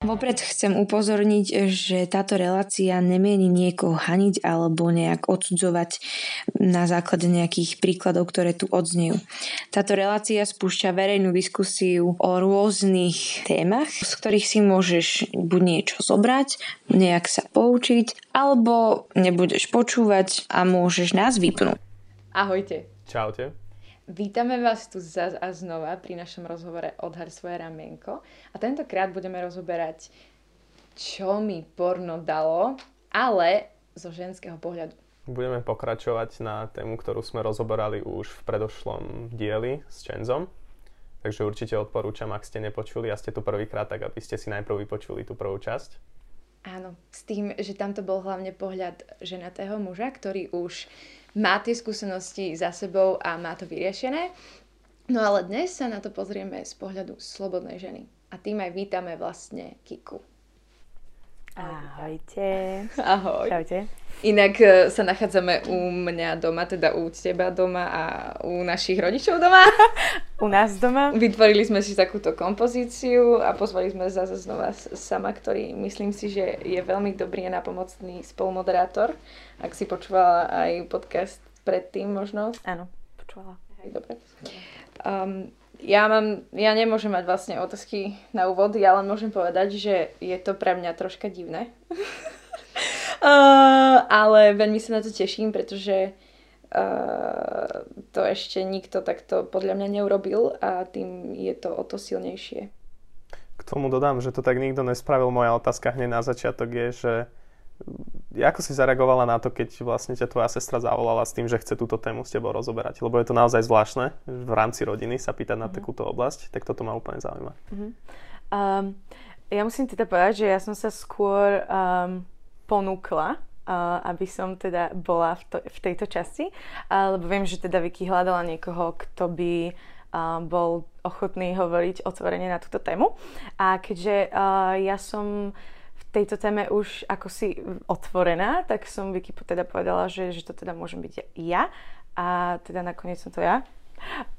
Vopred chcem upozorniť, že táto relácia nemieni niekoho haniť alebo nejak odsudzovať na základe nejakých príkladov, ktoré tu odznejú. Táto relácia spúšťa verejnú diskusiu o rôznych témach, z ktorých si môžeš buď niečo zobrať, nejak sa poučiť, alebo nebudeš počúvať a môžeš nás vypnúť. Ahojte. Čaute. Vítame vás tu zase a znova pri našom rozhovore Odhaľ svoje ramienko. A tentokrát budeme rozoberať, čo mi porno dalo, ale zo ženského pohľadu. Budeme pokračovať na tému, ktorú sme rozoberali už v predošlom dieli s Čenzom. Takže určite odporúčam, ak ste nepočuli a ste tu prvýkrát, tak aby ste si najprv vypočuli tú prvú časť. Áno, s tým, že tamto bol hlavne pohľad ženatého muža, ktorý už má tie skúsenosti za sebou a má to vyriešené. No ale dnes sa na to pozrieme z pohľadu slobodnej ženy. A tým aj vítame vlastne Kiku. Ahojte. Ahoj. Čaute. Inak e, sa nachádzame u mňa doma, teda u teba doma a u našich rodičov doma. U nás doma. Vytvorili sme si takúto kompozíciu a pozvali sme zase znova sama, ktorý myslím si, že je veľmi dobrý a napomocný spolumoderátor. Ak si počúvala aj podcast predtým možno. Áno, počúvala. Dobre. Um, ja, mám, ja nemôžem mať vlastne otázky na úvod, ja len môžem povedať, že je to pre mňa troška divné. uh, ale veľmi sa na to teším, pretože uh, to ešte nikto takto podľa mňa neurobil a tým je to o to silnejšie. K tomu dodám, že to tak nikto nespravil. Moja otázka hneď na začiatok je, že ako si zareagovala na to, keď vlastne ťa tvoja sestra zavolala s tým, že chce túto tému s tebou rozoberať? Lebo je to naozaj zvláštne v rámci rodiny sa pýtať na mm. takúto oblasť, tak toto ma úplne zaujíma. Mm-hmm. Um, ja musím teda povedať, že ja som sa skôr um, ponúkla uh, aby som teda bola v, to, v tejto časti, uh, lebo viem, že teda Vicky hľadala niekoho, kto by uh, bol ochotný hovoriť otvorene na túto tému. A keďže ja som tejto téme už ako si otvorená, tak som Vicky teda povedala, že, že to teda môžem byť ja a teda nakoniec som to ja.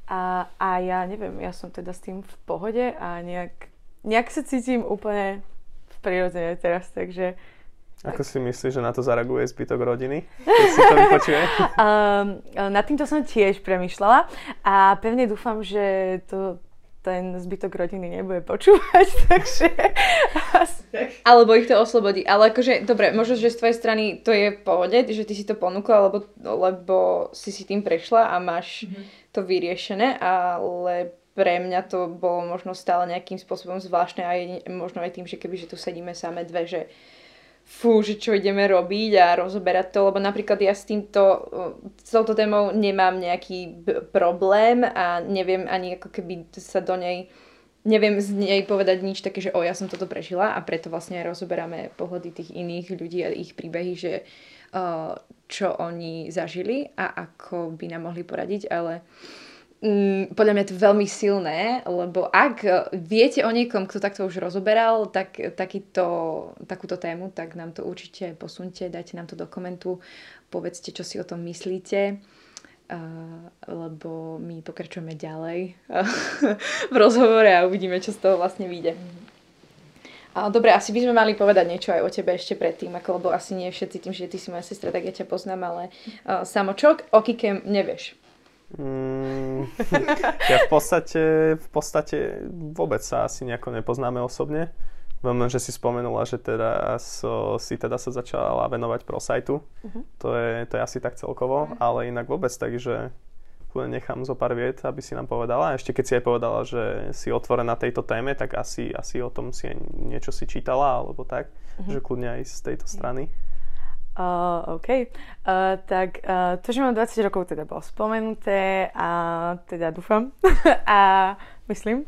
A, a ja neviem, ja som teda s tým v pohode a nejak, nejak sa cítim úplne v prirodzene teraz, takže... Ako si myslíš, že na to zareaguje zbytok rodiny, keď si to vypočuje? um, nad týmto som tiež premyšľala a pevne dúfam, že to ten zbytok rodiny nebude počúvať, takže... Alebo ich to oslobodí. Ale akože, dobre, možno, že z tvojej strany to je v pohode, že ty si to ponúkla, lebo, lebo si si tým prešla a máš mm-hmm. to vyriešené, ale pre mňa to bolo možno stále nejakým spôsobom zvláštne a možno aj tým, že keby, že tu sedíme same dve, že fú, že čo ideme robiť a rozoberať to, lebo napríklad ja s týmto, s touto témou nemám nejaký b- problém a neviem ani ako keby sa do nej, neviem z nej povedať nič také, že o, ja som toto prežila a preto vlastne rozoberáme pohľady tých iných ľudí a ich príbehy, že uh, čo oni zažili a ako by nám mohli poradiť, ale mm, podľa mňa je to veľmi silné, lebo ak viete o niekom, kto takto už rozoberal tak, takýto, takúto tému, tak nám to určite posunte, dajte nám to do komentu, povedzte, čo si o tom myslíte. Uh, lebo my pokračujeme ďalej v rozhovore a uvidíme, čo z toho vlastne vyjde. Dobre, asi by sme mali povedať niečo aj o tebe ešte predtým, ako, lebo asi nie všetci tým, že ty si moja sestra, tak ja ťa poznám, ale uh, samočok o Kike nevieš. Mm, ja v podstate, v podstate vôbec sa asi nejako nepoznáme osobne. Viem, že si spomenula, že so, si teda sa začala venovať pro sajtu. Uh-huh. To, je, to je asi tak celkovo, uh-huh. ale inak vôbec, takže nechám zo pár viet, aby si nám povedala. A ešte keď si aj povedala, že si otvorená tejto téme, tak asi, asi o tom si niečo si čítala, alebo tak, uh-huh. že kľudne aj z tejto strany. Uh, OK. Uh, tak uh, to, že mám 20 rokov, teda bolo spomenuté a teda dúfam a myslím.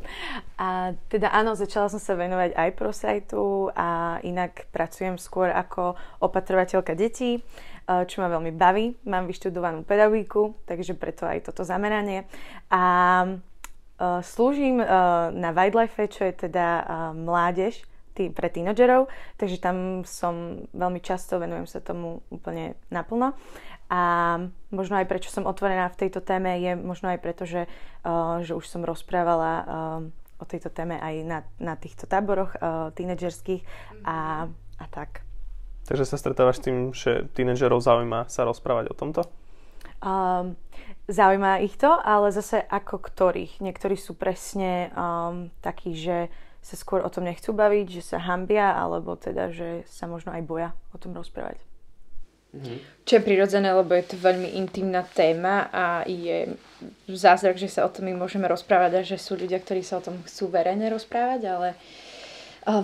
A teda áno, začala som sa venovať aj prosajtu a inak pracujem skôr ako opatrovateľka detí, uh, čo ma veľmi baví. Mám vyštudovanú pedagogiku, takže preto aj toto zameranie. A uh, slúžim uh, na Wildlife, čo je teda uh, mládež, tý, pre tínedžerov, takže tam som veľmi často, venujem sa tomu úplne naplno. A možno aj prečo som otvorená v tejto téme je možno aj preto, že, uh, že už som rozprávala uh, o tejto téme aj na, na týchto táboroch uh, tínedžerských a, a tak. Takže sa stretávaš s tým, že tínedžerov zaujíma sa rozprávať o tomto? Um, zaujíma ich to, ale zase ako ktorých. Niektorí sú presne um, takí, že sa skôr o tom nechcú baviť, že sa hambia, alebo teda, že sa možno aj boja o tom rozprávať. Mm-hmm. Čo je prirodzené, lebo je to veľmi intimná téma a je zázrak, že sa o tom my môžeme rozprávať a že sú ľudia, ktorí sa o tom chcú verejne rozprávať, ale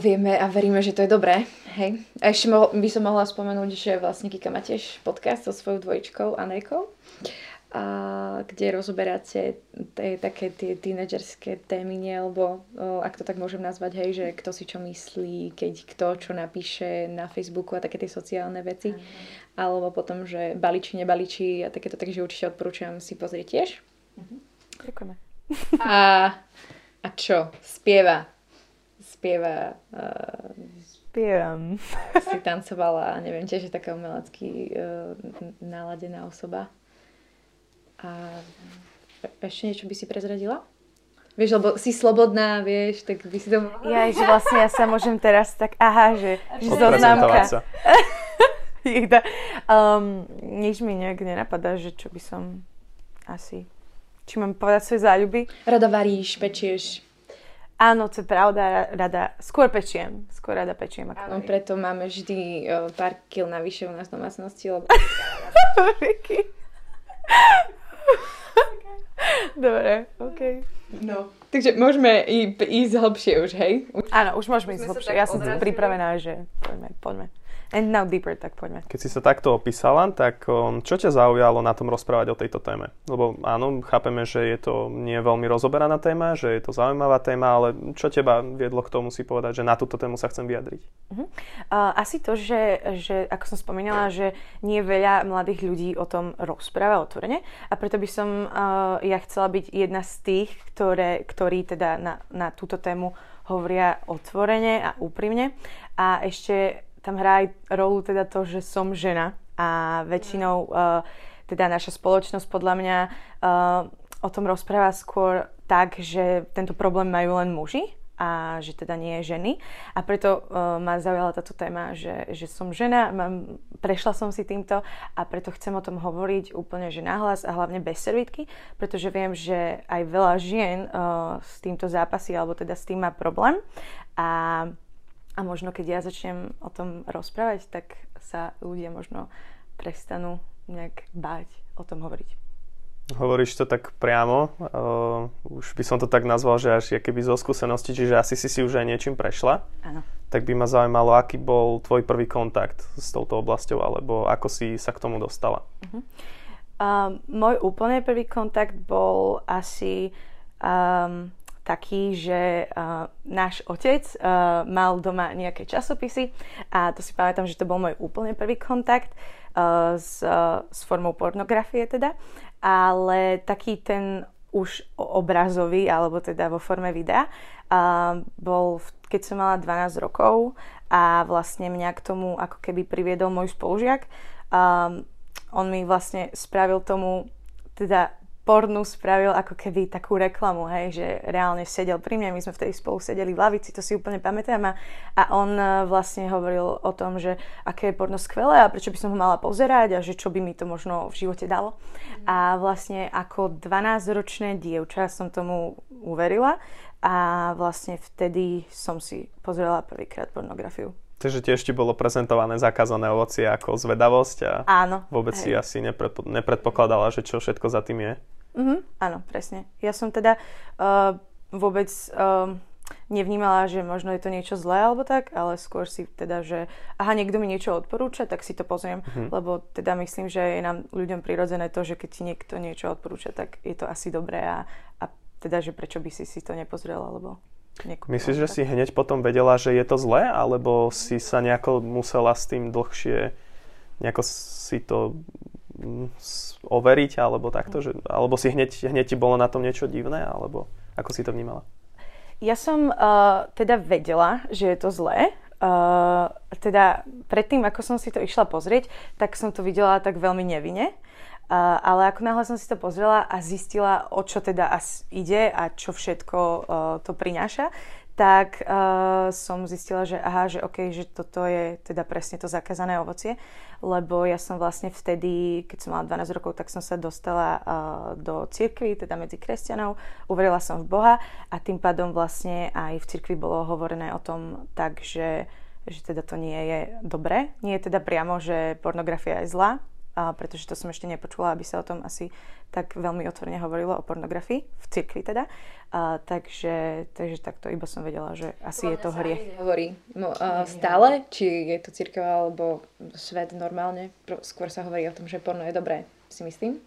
vieme a veríme, že to je dobré. Hej. A ešte by som mohla spomenúť, že vlastne Kika má tiež podcast so svojou dvojičkou Anejkou a kde rozoberáte t- také tie tínedžerské témy, nie? Lebo o, ak to tak môžem nazvať, hej, že kto si čo myslí, keď kto čo napíše na Facebooku a také tie sociálne veci. Aj. Alebo potom, že baliči, nebaliči a takéto, takže určite odporúčam si pozrieť tiež. Mhm. Ďakujeme. A, a čo? Spieva. Spieva. Uh, Spievam. Si tancovala, neviem, tiež je taká umelecky uh, naladená osoba. A ešte niečo by si prezradila? Vieš, lebo si slobodná, vieš, tak by si to... Ja, že vlastne ja sa môžem teraz tak, aha, že, že zoznámka. sa. um, nič mi nejak nenapadá, že čo by som asi... Či mám povedať svoje záľuby? Rada varíš, pečieš. Áno, to je pravda, rada, skôr pečiem, skôr rada pečiem. Ako Áno, preto máme vždy pár kil navyše u nás v domácnosti, lebo... Dobre, OK. No. Takže môžeme ísť hlbšie už, hej? Áno, už môžeme ísť hlbšie. Ja som pripravená, že poďme, poďme. And now deeper, tak poďme. Keď si sa takto opísala, tak čo ťa zaujalo na tom rozprávať o tejto téme? Lebo áno, chápeme, že je to nie veľmi rozoberaná téma, že je to zaujímavá téma, ale čo teba viedlo k tomu si povedať, že na túto tému sa chcem vyjadriť? Uh-huh. Uh, asi to, že, že ako som spomínala, že nie veľa mladých ľudí o tom rozpráva otvorene a preto by som uh, ja chcela byť jedna z tých, ktoré, ktorí teda na, na túto tému hovoria otvorene a úprimne. A ešte tam hrá aj rolu teda to, že som žena a väčšinou uh, teda naša spoločnosť podľa mňa uh, o tom rozpráva skôr tak, že tento problém majú len muži a že teda nie je ženy. A preto uh, ma zaujala táto téma, že, že som žena, mám, prešla som si týmto a preto chcem o tom hovoriť úplne že nahlas a hlavne bez servítky, pretože viem, že aj veľa žien uh, s týmto zápasí alebo teda s tým má problém. A a možno keď ja začnem o tom rozprávať, tak sa ľudia možno prestanú nejak báť o tom hovoriť. Hovoríš to tak priamo, uh, už by som to tak nazval, že až keby zo skúsenosti, čiže asi si si už aj niečím prešla. Áno. Tak by ma zaujímalo, aký bol tvoj prvý kontakt s touto oblasťou, alebo ako si sa k tomu dostala. Uh-huh. Uh, môj úplne prvý kontakt bol asi um, taký, že uh, náš otec uh, mal doma nejaké časopisy a to si pamätám, že to bol môj úplne prvý kontakt uh, s, uh, s formou pornografie teda, ale taký ten už obrazový, alebo teda vo forme videa, uh, bol, keď som mala 12 rokov a vlastne mňa k tomu ako keby priviedol môj spolužiak. Um, on mi vlastne spravil tomu teda pornu spravil ako keby takú reklamu, hej, že reálne sedel pri mne, my sme vtedy spolu sedeli v lavici, to si úplne pamätám a, a on e, vlastne hovoril o tom, že aké je porno skvelé a prečo by som ho mala pozerať a že čo by mi to možno v živote dalo. A vlastne ako 12-ročné dievča som tomu uverila a vlastne vtedy som si pozrela prvýkrát pornografiu. Takže tiež ti bolo prezentované zakázané ovocie ako zvedavosť a Áno, vôbec hej. si asi nepredpo- nepredpokladala, že čo všetko za tým je. Mm-hmm, áno, presne. Ja som teda uh, vôbec uh, nevnímala, že možno je to niečo zlé alebo tak, ale skôr si teda, že aha, niekto mi niečo odporúča, tak si to pozriem, mm-hmm. lebo teda myslím, že je nám ľuďom prirodzené to, že keď ti niekto niečo odporúča, tak je to asi dobré a, a teda, že prečo by si si to nepozrel alebo nekúpila. Myslíš, že tak? si hneď potom vedela, že je to zlé, alebo si sa nejako musela s tým dlhšie nejako si to overiť, alebo takto, že, alebo si hneď, hneď ti bolo na tom niečo divné, alebo ako si to vnímala? Ja som uh, teda vedela, že je to zlé. Uh, teda predtým, ako som si to išla pozrieť, tak som to videla tak veľmi nevine. Uh, ale ako náhle som si to pozrela a zistila, o čo teda ide a čo všetko uh, to prináša, tak uh, som zistila, že aha, že OK, že toto je teda presne to zakázané ovocie, lebo ja som vlastne vtedy, keď som mala 12 rokov, tak som sa dostala uh, do cirkvy, teda medzi kresťanov, uverila som v Boha a tým pádom vlastne aj v cirkvi bolo hovorené o tom tak, že, že teda to nie je dobré. Nie je teda priamo, že pornografia je zlá, a pretože to som ešte nepočula, aby sa o tom asi tak veľmi otvorene hovorilo o pornografii, v cirkvi teda. A, takže, takže takto iba som vedela, že asi je to hriech. Hovorí no, uh, stále, či je to cirkev alebo svet normálne, skôr sa hovorí o tom, že porno je dobré, si myslím.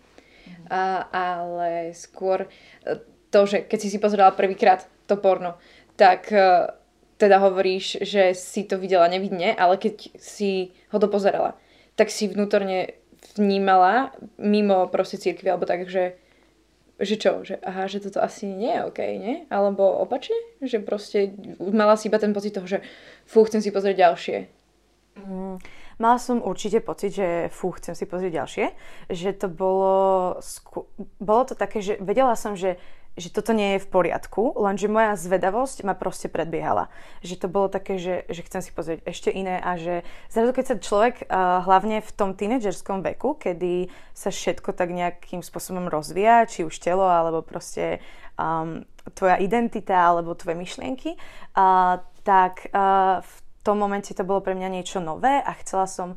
Mhm. A, ale skôr e, to, že keď si si pozerala prvýkrát to porno, tak uh, teda hovoríš, že si to videla nevidne, ale keď si ho dopozerala, tak si vnútorne vnímala mimo proste církvy, alebo tak, že, že čo, že aha, že toto asi nie je OK, nie? Alebo opačne, že proste mala si iba ten pocit toho, že fú, chcem si pozrieť ďalšie. Mm, mala som určite pocit, že fú, chcem si pozrieť ďalšie, že to bolo, sku- bolo to také, že vedela som, že že toto nie je v poriadku, lenže moja zvedavosť ma proste predbiehala. Že to bolo také, že, že chcem si pozrieť ešte iné a že zrazu keď sa človek, uh, hlavne v tom tínedžerskom veku, kedy sa všetko tak nejakým spôsobom rozvíja, či už telo, alebo proste um, tvoja identita, alebo tvoje myšlienky, uh, tak uh, v tom momente to bolo pre mňa niečo nové a chcela som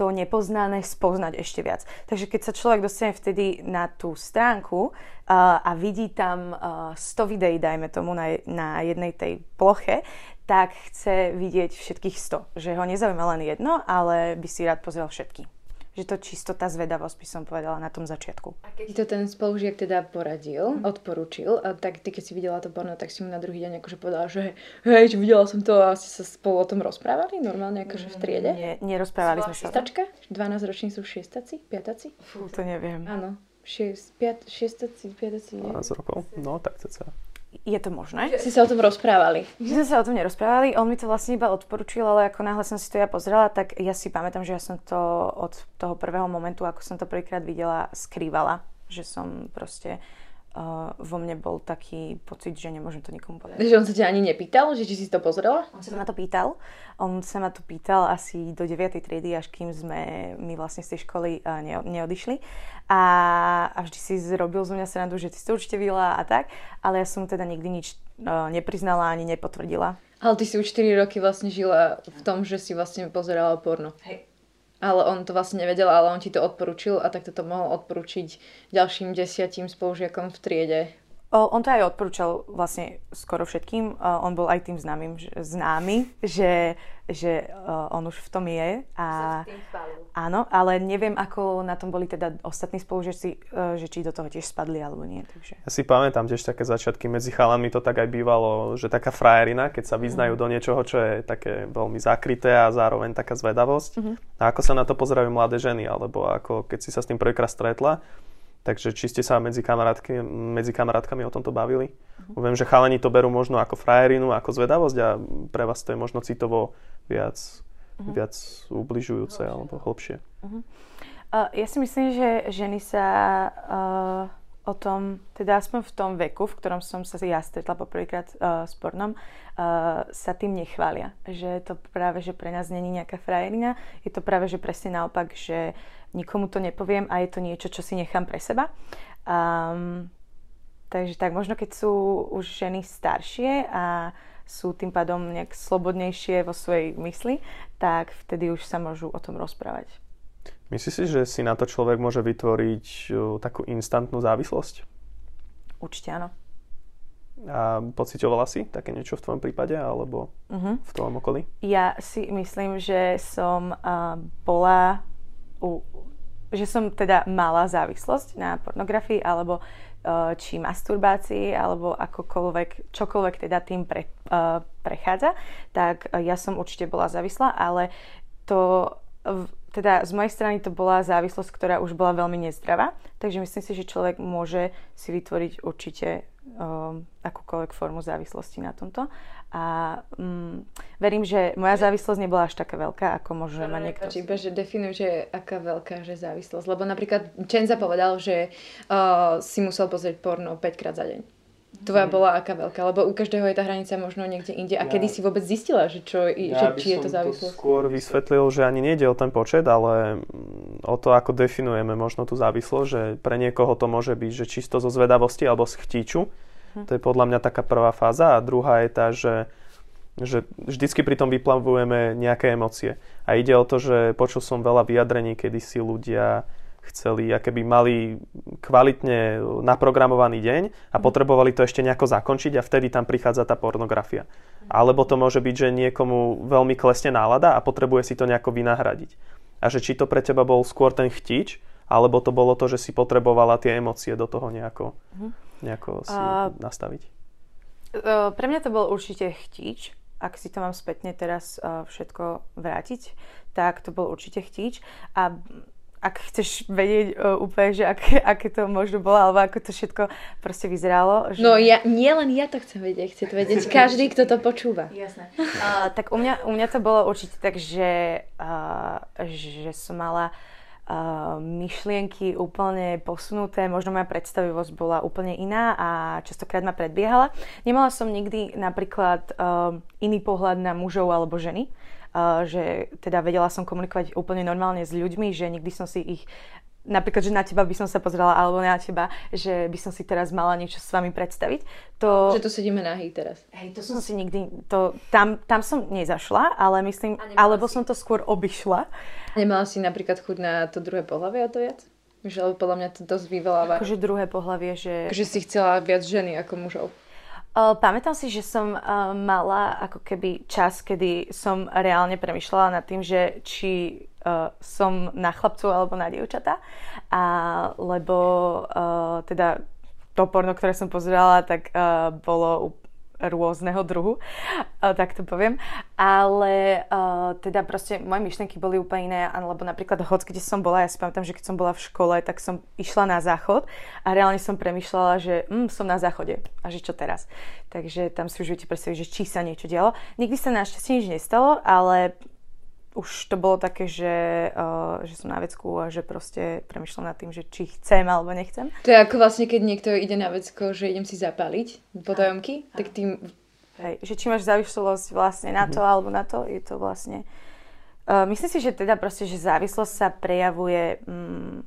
to nepoznané spoznať ešte viac. Takže keď sa človek dostane vtedy na tú stránku uh, a vidí tam uh, 100 videí, dajme tomu, na, na jednej tej ploche, tak chce vidieť všetkých 100. Že ho nezaujíma len jedno, ale by si rád pozrel všetky že to čisto tá zvedavosť by som povedala na tom začiatku. A keď ti to ten spolužiak teda poradil, mm. odporúčil, a tak ty keď si videla to porno, tak si mu na druhý deň akože povedala, že hej, čo videla som to a ste sa spolu o tom rozprávali normálne akože v triede? Nie, nerozprávali sme sa. Šiestačka? 12 roční sú šiestaci, piataci? Fú, to neviem. Áno, šiestaci, piataci, 12 rokov, no tak sa je to možné. Si sa o tom rozprávali. My sme sa o tom nerozprávali, on mi to vlastne iba odporučil, ale ako náhle som si to ja pozrela, tak ja si pamätám, že ja som to od toho prvého momentu, ako som to prvýkrát videla, skrývala. Že som proste uh, vo mne bol taký pocit, že nemôžem to nikomu povedať. Že on sa ťa ani nepýtal, že či si to pozrela? On sa ma to pýtal. On sa ma to pýtal asi do 9. triedy, až kým sme my vlastne z tej školy uh, ne, neodišli. A, a vždy si zrobil zo mňa srandu, že ty si to určite videla a tak, ale ja som teda nikdy nič uh, nepriznala ani nepotvrdila. Ale ty si už 4 roky vlastne žila v tom, že si vlastne pozerala porno. Hej ale on to vlastne nevedel, ale on ti to odporučil a tak to mohol odporučiť ďalším desiatim spolužiakom v triede. On to aj odporúčal vlastne skoro všetkým. On bol aj tým známym, že, známy, že, že on už v tom je. A, áno, ale neviem, ako na tom boli teda ostatní spolužiaci, že či do toho tiež spadli alebo nie. Takže. Ja si pamätám tiež také začiatky medzi chalami, to tak aj bývalo, že taká frajerina, keď sa vyznajú mm. do niečoho, čo je také veľmi zakryté a zároveň taká zvedavosť. Mm-hmm. A ako sa na to pozerajú mladé ženy, alebo ako keď si sa s tým prvýkrát stretla, Takže či ste sa medzi, kamarátky, medzi kamarátkami o tomto bavili? Uh-huh. Viem, že chalani to berú možno ako frajerinu, ako zvedavosť a pre vás to je možno citovo viac, uh-huh. viac ubližujúce hlbšie. alebo hlbšie. Uh-huh. Uh, ja si myslím, že ženy sa uh, o tom, teda aspoň v tom veku, v ktorom som sa ja stretla poprvýkrát uh, s pornom, uh, sa tým nechvália. Že to práve, že pre nás není nejaká frajerina, je to práve, že presne naopak, že nikomu to nepoviem a je to niečo, čo si nechám pre seba. Um, takže tak, možno keď sú už ženy staršie a sú tým pádom nejak slobodnejšie vo svojej mysli, tak vtedy už sa môžu o tom rozprávať. Myslíš si, že si na to človek môže vytvoriť takú instantnú závislosť? Určite áno. A pocitovala si také niečo v tvojom prípade alebo uh-huh. v tvojom okolí? Ja si myslím, že som uh, bola, u, že som teda mala závislosť na pornografii alebo uh, či masturbácii alebo akokoľvek, čokoľvek teda tým pre, uh, prechádza, tak ja som určite bola závislá, ale to teda z mojej strany to bola závislosť, ktorá už bola veľmi nezdravá, takže myslím si, že človek môže si vytvoriť určite um, akúkoľvek formu závislosti na tomto. A um, verím, že moja závislosť nebola až taká veľká, ako môže mať niekto. Iba, že definuj, že aká veľká že závislosť. Lebo napríklad Čenza povedal, že uh, si musel pozrieť porno 5 krát za deň tvoja bola aká veľká? Lebo u každého je tá hranica možno niekde inde. A ja, kedy si vôbec zistila, že, čo, ja že či je to závislosť? skôr vysvetlil, že ani nejde o ten počet, ale o to, ako definujeme možno tú závislosť, že pre niekoho to môže byť, že čisto zo zvedavosti alebo z chtíču. Hm. To je podľa mňa taká prvá fáza. A druhá je tá, že že vždycky pri tom vyplavujeme nejaké emócie. A ide o to, že počul som veľa vyjadrení, kedy si ľudia chceli, keby mali kvalitne naprogramovaný deň a mhm. potrebovali to ešte nejako zakončiť a vtedy tam prichádza tá pornografia. Alebo to môže byť, že niekomu veľmi klesne nálada a potrebuje si to nejako vynahradiť. A že či to pre teba bol skôr ten chtič, alebo to bolo to, že si potrebovala tie emócie do toho nejako, mhm. nejako si uh, nastaviť. Uh, pre mňa to bol určite chtič. Ak si to mám spätne teraz uh, všetko vrátiť, tak to bol určite chtič. A ak chceš vedieť uh, úplne, že aké, aké to možno bolo, alebo ako to všetko proste vyzeralo. Že... No ja, nie len ja to chcem vedieť, chce to vedieť každý, kto to počúva. Jasné. Uh, tak u mňa, u mňa to bolo určite tak, že, uh, že som mala uh, myšlienky úplne posunuté, možno moja predstavivosť bola úplne iná a častokrát ma predbiehala. Nemala som nikdy napríklad uh, iný pohľad na mužov alebo ženy že teda vedela som komunikovať úplne normálne s ľuďmi, že nikdy som si ich napríklad, že na teba by som sa pozrela, alebo na teba, že by som si teraz mala niečo s vami predstaviť. To... Že to sedíme nahý teraz. Hej, to som si nikdy, to, tam, tam som nezašla, ale myslím, alebo si... som to skôr obyšla. A nemala si napríklad chuť na to druhé pohľavie o to viac? Že, podľa mňa to dosť vyvoláva. Akože druhé pohľavie, že... Že si chcela viac ženy ako mužov. Uh, pamätám si, že som uh, mala ako keby čas, kedy som reálne premyšľala nad tým, že či uh, som na chlapcov alebo na dievčata. A, lebo uh, teda to porno, ktoré som pozerala, tak uh, bolo rôzneho druhu, tak to poviem. Ale teda proste moje myšlenky boli úplne iné, lebo napríklad hoď, kde som bola, ja si pamätám, že keď som bola v škole, tak som išla na záchod a reálne som premyšľala, že mm, som na záchode a že čo teraz. Takže tam si už viete predstaviť, že či sa niečo dialo. Nikdy sa našťastie nič nestalo, ale už to bolo také, že, uh, že som na vecku a že proste premyšľam nad tým, že či chcem alebo nechcem. To je ako vlastne, keď niekto ide na vecko, že idem si zapáliť potajomky, tak tým... Hej, že či máš závislosť vlastne na to mm-hmm. alebo na to, je to vlastne... Uh, myslím si, že teda proste, že závislosť sa prejavuje... Um,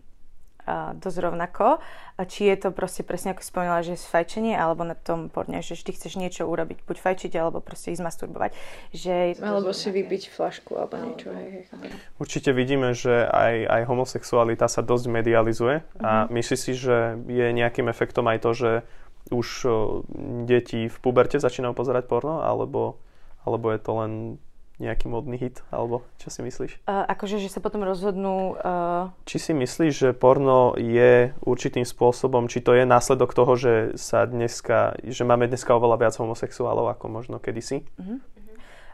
dosť rovnako. Či je to proste presne ako spomínala, že je fajčenie alebo na tom porne, že ty chceš niečo urobiť, buď fajčiť alebo proste ísť masturbovať. Že alebo si vybiť flašku alebo niečo. Hej, hej. Určite vidíme, že aj, aj homosexualita sa dosť medializuje a mm-hmm. myslíš si, že je nejakým efektom aj to, že už deti v puberte začínajú pozerať porno, alebo, alebo je to len nejaký modný hit, alebo čo si myslíš? Uh, akože, že sa potom rozhodnú... Uh... Či si myslíš, že porno je určitým spôsobom, či to je následok toho, že sa dneska, že máme dneska oveľa viac homosexuálov ako možno kedysi? Uh-huh.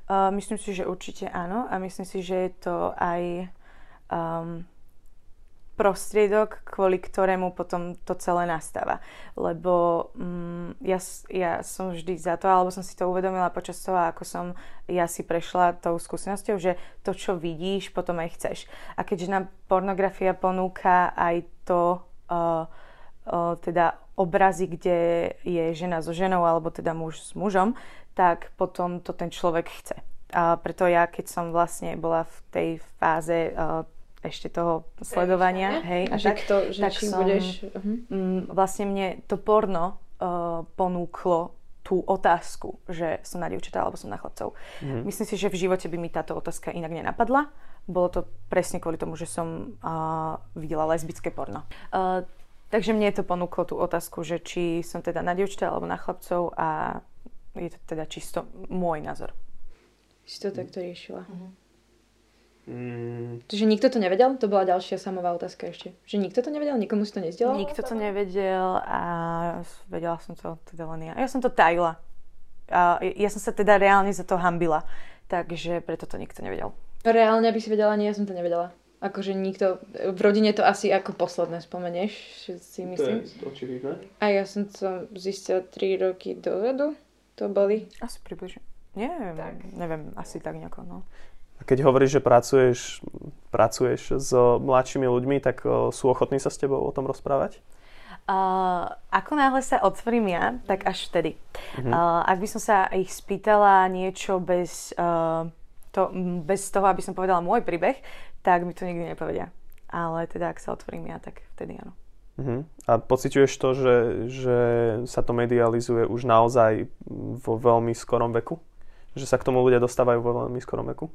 Uh, myslím si, že určite áno a myslím si, že je to aj um, prostriedok, kvôli ktorému potom to celé nastáva. Lebo mm, ja, ja som vždy za to, alebo som si to uvedomila počas toho, ako som ja si prešla tou skúsenosťou, že to, čo vidíš, potom aj chceš. A keďže nám pornografia ponúka aj to, uh, uh, teda obrazy, kde je žena so ženou, alebo teda muž s mužom, tak potom to ten človek chce. A preto ja, keď som vlastne bola v tej fáze uh, ešte toho sledovania, hej, a že tak, kto, že tak som, budeš... Uh-huh. vlastne mne to porno uh, ponúklo tú otázku, že som na dievčatá alebo som na chlapcov. Uh-huh. Myslím si, že v živote by mi táto otázka inak nenapadla. Bolo to presne kvôli tomu, že som uh, videla lesbické porno. Uh, Takže mne to ponúklo tú otázku, že či som teda na dievčatá alebo na chlapcov a je to teda čisto môj názor. Si to takto riešila. Mhm. Mm, Čiže nikto to nevedel? To bola ďalšia samová otázka ešte. Že nikto to nevedel? Nikomu si to nezdielal? Nikto to nevedel a vedela som to teda len ja. Ja som to tajila. A ja som sa teda reálne za to hambila. Takže preto to nikto nevedel. Reálne by si vedela, nie, ja som to nevedela. Akože nikto, v rodine to asi ako posledné spomenieš, si myslím. očividné. A ja som to zistila 3 roky dozadu. To boli. Asi približne. Neviem, Tak. neviem, asi tak nejako, no. A keď hovoríš, že pracuješ, pracuješ s mladšími ľuďmi, tak o, sú ochotní sa s tebou o tom rozprávať? Uh, ako náhle sa otvorím ja, tak až vtedy. Mhm. Uh, ak by som sa ich spýtala niečo bez, uh, to, bez toho, aby som povedala môj príbeh, tak mi to nikdy nepovedia. Ale teda, ak sa otvorím ja, tak vtedy áno. Uh-huh. A pociťuješ to, že, že sa to medializuje už naozaj vo veľmi skorom veku? Že sa k tomu ľudia dostávajú vo veľmi skorom veku?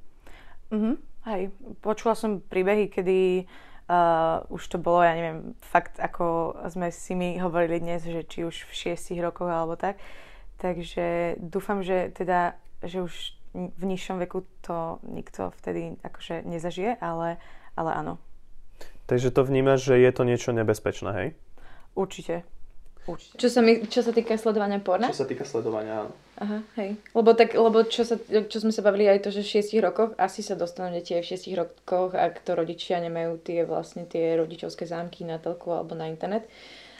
Mhm, hej, počula som príbehy, kedy uh, už to bolo, ja neviem, fakt ako sme si mi hovorili dnes, že či už v šiestich rokoch alebo tak. Takže dúfam, že teda, že už v nižšom veku to nikto vtedy akože nezažije, ale, ale áno, Takže to vnímaš, že je to niečo nebezpečné, hej? určite. Určite. Čo sa, mi, čo sa týka sledovania porna? sa týka sledovania, áno. Aha, hej. Lebo, tak, lebo čo, sa, čo sme sa bavili aj to, že v 6 rokoch asi sa dostanú deti aj v 6 rokoch, ak to rodičia nemajú tie vlastne tie rodičovské zámky na telku alebo na internet.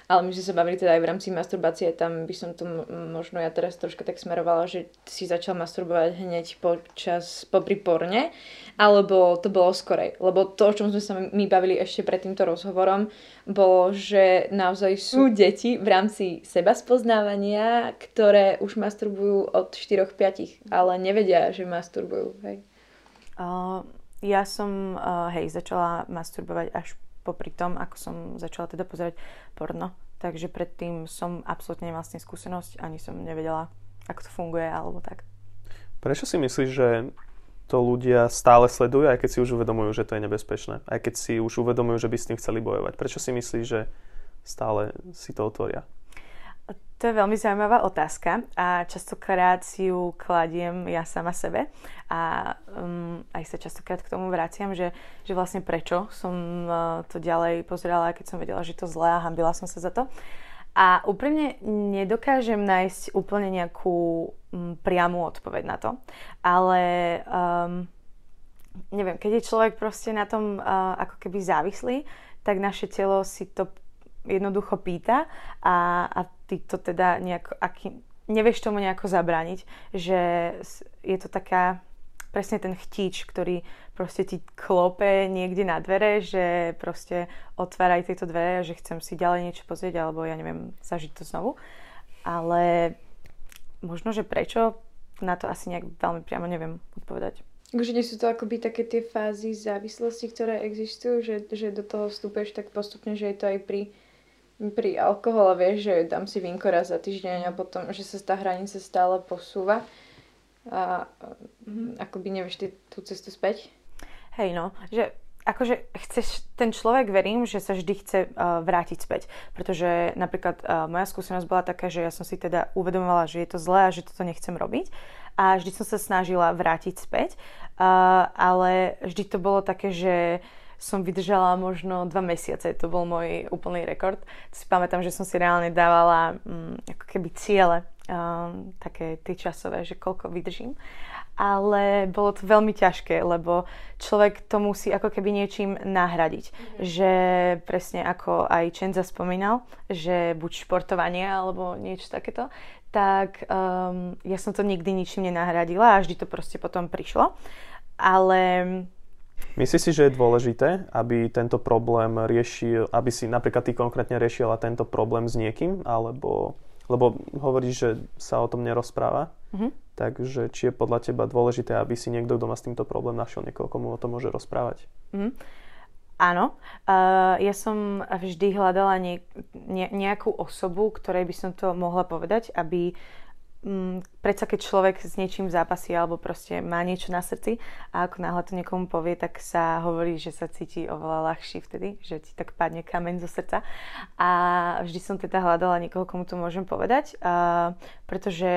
Ale my sme sa bavili teda aj v rámci masturbácie, tam by som to možno ja teraz troška tak smerovala, že si začal masturbovať hneď počas, popri porne, alebo to bolo skorej. Lebo to, o čom sme sa my bavili ešte pred týmto rozhovorom, bolo, že naozaj sú deti v rámci seba spoznávania, ktoré už masturbujú od 4-5, ale nevedia, že masturbujú. Hej. Uh, ja som, uh, hej, začala masturbovať až popri tom, ako som začala teda pozerať porno. Takže predtým som absolútne nemala s tým skúsenosť, ani som nevedela, ako to funguje, alebo tak. Prečo si myslíš, že to ľudia stále sledujú, aj keď si už uvedomujú, že to je nebezpečné? Aj keď si už uvedomujú, že by s tým chceli bojovať? Prečo si myslíš, že stále si to otvoria? To je veľmi zaujímavá otázka a častokrát si ju kladiem ja sama sebe a um, aj sa častokrát k tomu vraciam, že, že vlastne prečo som uh, to ďalej pozerala, keď som vedela, že to zlé a hambila som sa za to. A úprimne nedokážem nájsť úplne nejakú um, priamu odpoveď na to, ale um, neviem, keď je človek proste na tom uh, ako keby závislý, tak naše telo si to jednoducho pýta a, a ty to teda nejako, aký, nevieš tomu nejako zabrániť, že je to taká presne ten chtíč, ktorý proste ti klope niekde na dvere, že proste otváraj tieto dvere, že chcem si ďalej niečo pozrieť, alebo ja neviem, zažiť to znovu. Ale možno, že prečo, na to asi nejak veľmi priamo neviem odpovedať. Takže nie sú to akoby také tie fázy závislosti, ktoré existujú, že, že do toho vstúpeš tak postupne, že je to aj pri, pri alkohole, vieš, že dám si vínko raz za týždeň a potom, že sa tá hranica stále posúva a mm, akoby nevieš ty tú cestu späť. Hej no, že akože chceš, ten človek verím, že sa vždy chce uh, vrátiť späť. Pretože napríklad uh, moja skúsenosť bola taká, že ja som si teda uvedomovala, že je to zlé a že toto nechcem robiť. A vždy som sa snažila vrátiť späť. Uh, ale vždy to bolo také, že som vydržala možno dva mesiace, to bol môj úplný rekord. Si pamätám, že som si reálne dávala um, ako keby ciele, um, také tie časové, že koľko vydržím ale bolo to veľmi ťažké, lebo človek to musí ako keby niečím nahradiť. Že presne ako aj Čenza spomínal, že buď športovanie alebo niečo takéto, tak um, ja som to nikdy ničím nenahradila a vždy to proste potom prišlo. Ale Myslíš si, že je dôležité, aby tento problém riešil, aby si napríklad ty konkrétne riešila tento problém s niekým, alebo lebo hovoríš, že sa o tom nerozpráva, Mhm. takže či je podľa teba dôležité, aby si niekto, kto má s týmto problém, našiel niekoho, komu o tom môže rozprávať? Mhm. Áno, uh, ja som vždy hľadala nie, ne, nejakú osobu, ktorej by som to mohla povedať, aby um, predsa keď človek s niečím zápasí alebo proste má niečo na srdci a ako náhle to niekomu povie, tak sa hovorí, že sa cíti oveľa ľahší vtedy, že ti tak padne kameň zo srdca. A vždy som teda hľadala niekoho, komu to môžem povedať, uh, pretože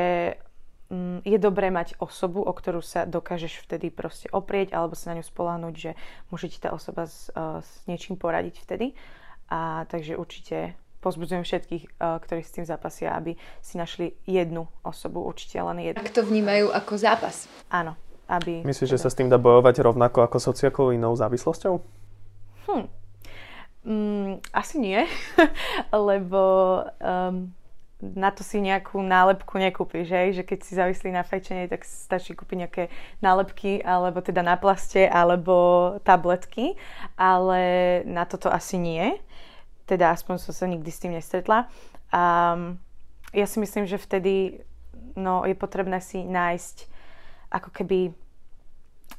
um, je dobré mať osobu, o ktorú sa dokážeš vtedy proste oprieť alebo sa na ňu spolahnuť, že môže ti tá osoba s, uh, s niečím poradiť vtedy. A takže určite pozbudzujem všetkých, uh, ktorí s tým zápasia, aby si našli jednu osobu, určite len jednu. Ak to vnímajú ako zápas. Áno. Aby Myslíš, že sa s tým dá bojovať rovnako ako s hociakou inou závislosťou? Hm. Mm, asi nie, lebo um, na to si nejakú nálepku nekúpiš, že? že keď si závislí na fajčenie, tak stačí kúpiť nejaké nálepky, alebo teda na plaste, alebo tabletky, ale na toto asi nie. Teda aspoň som sa nikdy s tým nestretla. A ja si myslím, že vtedy no, je potrebné si nájsť ako keby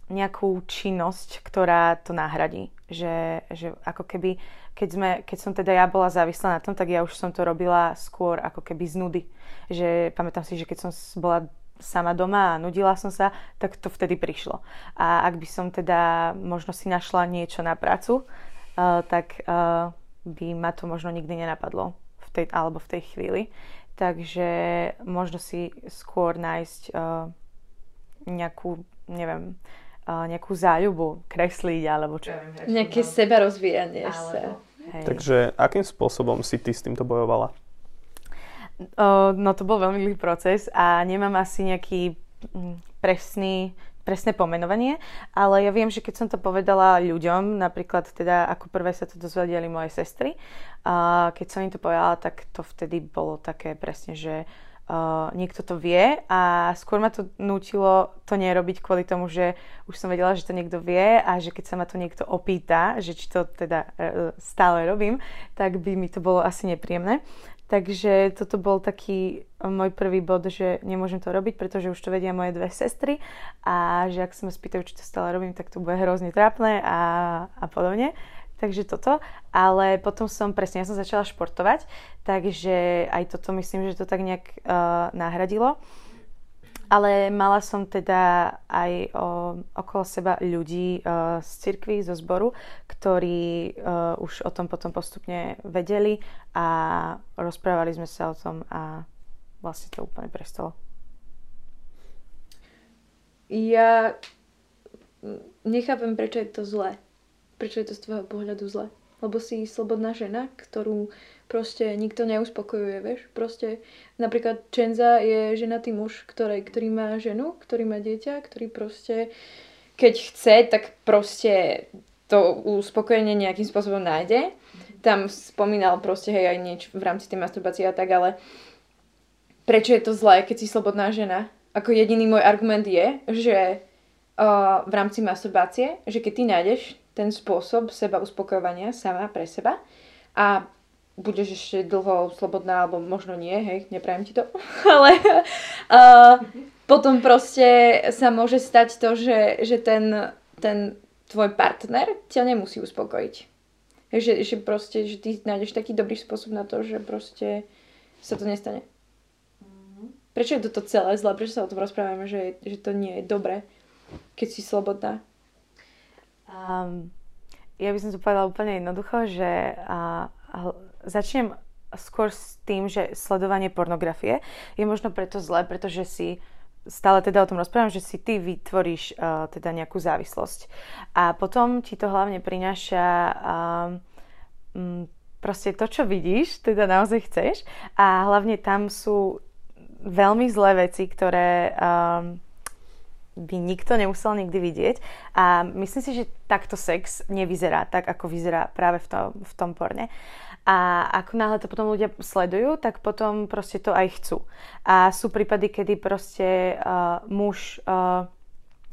nejakú činnosť, ktorá to nahradí. Že, že ako keby, keď, sme, keď som teda ja bola závislá na tom, tak ja už som to robila skôr ako keby z nudy. Že pamätám si, že keď som bola sama doma a nudila som sa, tak to vtedy prišlo. A ak by som teda možno si našla niečo na prácu, uh, tak uh, by ma to možno nikdy nenapadlo v tej, alebo v tej chvíli. Takže možno si skôr nájsť uh, nejakú, neviem, uh, nejakú záľubu, kresliť alebo čo. Neviem, Nejaké seba rozvíjanie sa. Hej. Takže akým spôsobom si ty s týmto bojovala? Uh, no to bol veľmi dlhý proces a nemám asi nejaký mm, presný presné pomenovanie, ale ja viem, že keď som to povedala ľuďom, napríklad teda ako prvé sa to dozvedeli moje sestry, a keď som im to povedala, tak to vtedy bolo také presne, že uh, niekto to vie a skôr ma to nutilo to nerobiť kvôli tomu, že už som vedela, že to niekto vie a že keď sa ma to niekto opýta, že či to teda uh, stále robím, tak by mi to bolo asi nepríjemné. Takže toto bol taký eh, môj prvý bod, že nemôžem to robiť, pretože už to vedia moje dve sestry a že ak sa ma spýtajú, či to stále robím, tak to bude hrozne trápne a, a podobne. Takže toto. Ale potom som, presne, ja som začala športovať, takže aj toto myslím, že to tak nejak uh, nahradilo. Ale mala som teda aj o, okolo seba ľudí uh, z cirkvy, zo zboru, ktorí uh, už o tom potom postupne vedeli a rozprávali sme sa o tom a vlastne to úplne prestalo. Ja nechápem, prečo je to zlé. Prečo je to z tvojho pohľadu zlé. Lebo si slobodná žena, ktorú proste nikto neuspokojuje, vieš. Proste napríklad Čenza je ženatý muž, ktorý, ktorý má ženu, ktorý má dieťa, ktorý proste keď chce, tak proste to uspokojenie nejakým spôsobom nájde. Tam spomínal proste, hej, aj niečo v rámci tej masturbácie a tak, ale prečo je to zlé, keď si slobodná žena? Ako jediný môj argument je, že uh, v rámci masturbácie, že keď ty nájdeš ten spôsob seba uspokojovania sama pre seba a budeš ešte dlho slobodná, alebo možno nie, hej, neprajem ti to, ale uh, potom proste sa môže stať to, že, že ten, ten tvoj partner ťa nemusí uspokojiť. Že, že proste, že ty nájdeš taký dobrý spôsob na to, že proste sa to nestane. Mhm. Prečo je toto celé zle? Prečo sa o tom rozprávame, že, že to nie je dobré, keď si slobodná? Um, ja by som to povedala úplne jednoducho, že uh, začnem skôr s tým, že sledovanie pornografie je možno preto zlé, pretože si stále teda o tom rozprávam, že si ty vytvoríš uh, teda nejakú závislosť. A potom ti to hlavne prináša um, proste to, čo vidíš, teda naozaj chceš a hlavne tam sú veľmi zlé veci, ktoré um, by nikto nemusel nikdy vidieť. A myslím si, že takto sex nevyzerá tak, ako vyzerá práve v tom, v tom porne. A ako náhle to potom ľudia sledujú, tak potom proste to aj chcú. A sú prípady, kedy proste uh, muž uh,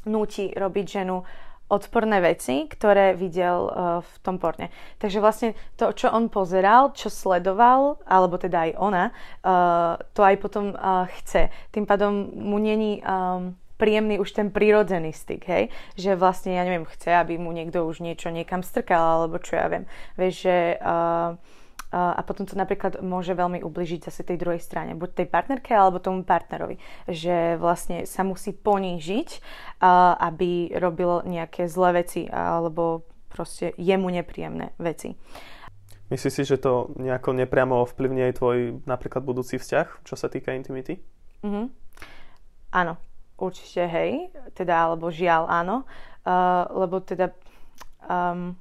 núti robiť ženu odporné veci, ktoré videl uh, v tom porne. Takže vlastne to, čo on pozeral, čo sledoval, alebo teda aj ona, uh, to aj potom uh, chce. Tým pádom mu není um, príjemný už ten prírodzený styk, hej? Že vlastne, ja neviem, chce, aby mu niekto už niečo niekam strkal, alebo čo ja viem. Vieš, že uh, a potom to napríklad môže veľmi ubližiť zase tej druhej strane, buď tej partnerke alebo tomu partnerovi, že vlastne sa musí ponížiť, aby robil nejaké zlé veci alebo proste jemu nepríjemné veci. Myslíš si, že to nejako nepriamo ovplyvní aj tvoj napríklad budúci vzťah, čo sa týka intimity? Mm-hmm. Áno, určite hej, teda alebo žiaľ áno, uh, lebo teda um,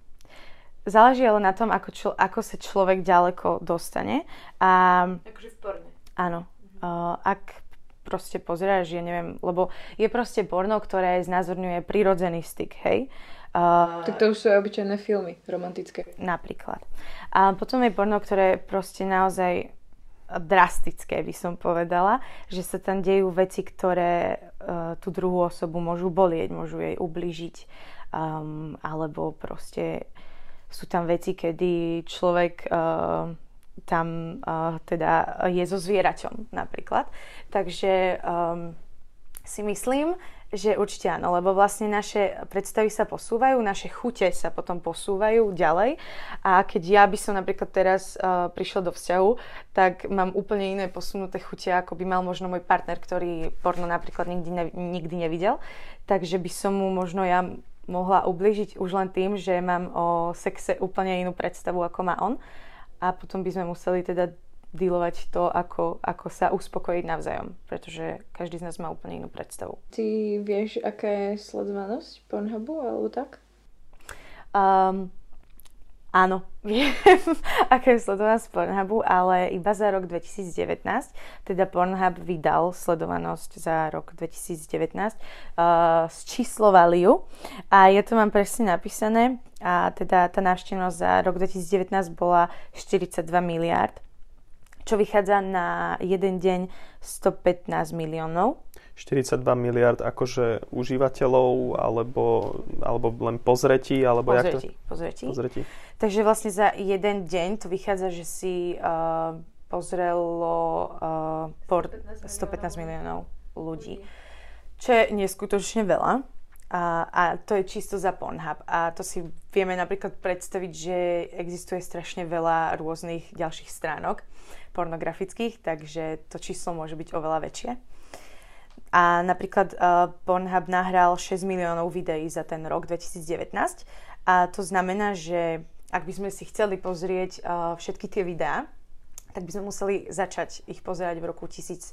záleží ale na tom, ako, člo, ako sa človek ďaleko dostane. A, akože v porne. Áno. Uh, ak proste pozeráš, ja neviem, lebo je proste porno, ktoré znázorňuje prirodzený styk, hej. Uh, tak to už sú obyčajné filmy, romantické. Napríklad. A potom je porno, ktoré proste naozaj drastické, by som povedala, že sa tam dejú veci, ktoré uh, tú druhú osobu môžu bolieť, môžu jej ubližiť, um, alebo proste sú tam veci, kedy človek uh, tam uh, teda je so zvieraťom napríklad. Takže um, si myslím, že určite áno, lebo vlastne naše predstavy sa posúvajú, naše chute sa potom posúvajú ďalej a keď ja by som napríklad teraz uh, prišla do vzťahu, tak mám úplne iné posunuté chute, ako by mal možno môj partner, ktorý porno napríklad nikdy, ne, nikdy nevidel. Takže by som mu možno ja mohla ublížiť už len tým, že mám o sexe úplne inú predstavu, ako má on. A potom by sme museli teda dealovať to, ako, ako sa uspokojiť navzájom, pretože každý z nás má úplne inú predstavu. Ty vieš, aká je sledovanosť Pornhubu alebo tak? Um, Áno, viem, aké je sledovanosť Pornhubu, ale iba za rok 2019. Teda Pornhub vydal sledovanosť za rok 2019. Uh, sčíslovali ju a je to mám presne napísané. A teda tá návštevnosť za rok 2019 bola 42 miliard, čo vychádza na jeden deň 115 miliónov. 42 miliard akože užívateľov alebo, alebo len pozretí? Alebo pozretí, jak to... pozretí. pozretí. Takže vlastne za jeden deň to vychádza, že si uh, pozrelo uh, por 115 miliónov ľudí. Čo je neskutočne veľa. A, to je čisto za Pornhub. A to si vieme napríklad predstaviť, že existuje strašne veľa rôznych ďalších stránok pornografických, takže to číslo môže byť oveľa väčšie. A napríklad uh, Pornhub nahral 6 miliónov videí za ten rok 2019 a to znamená, že ak by sme si chceli pozrieť uh, všetky tie videá, tak by sme museli začať ich pozerať v roku 1850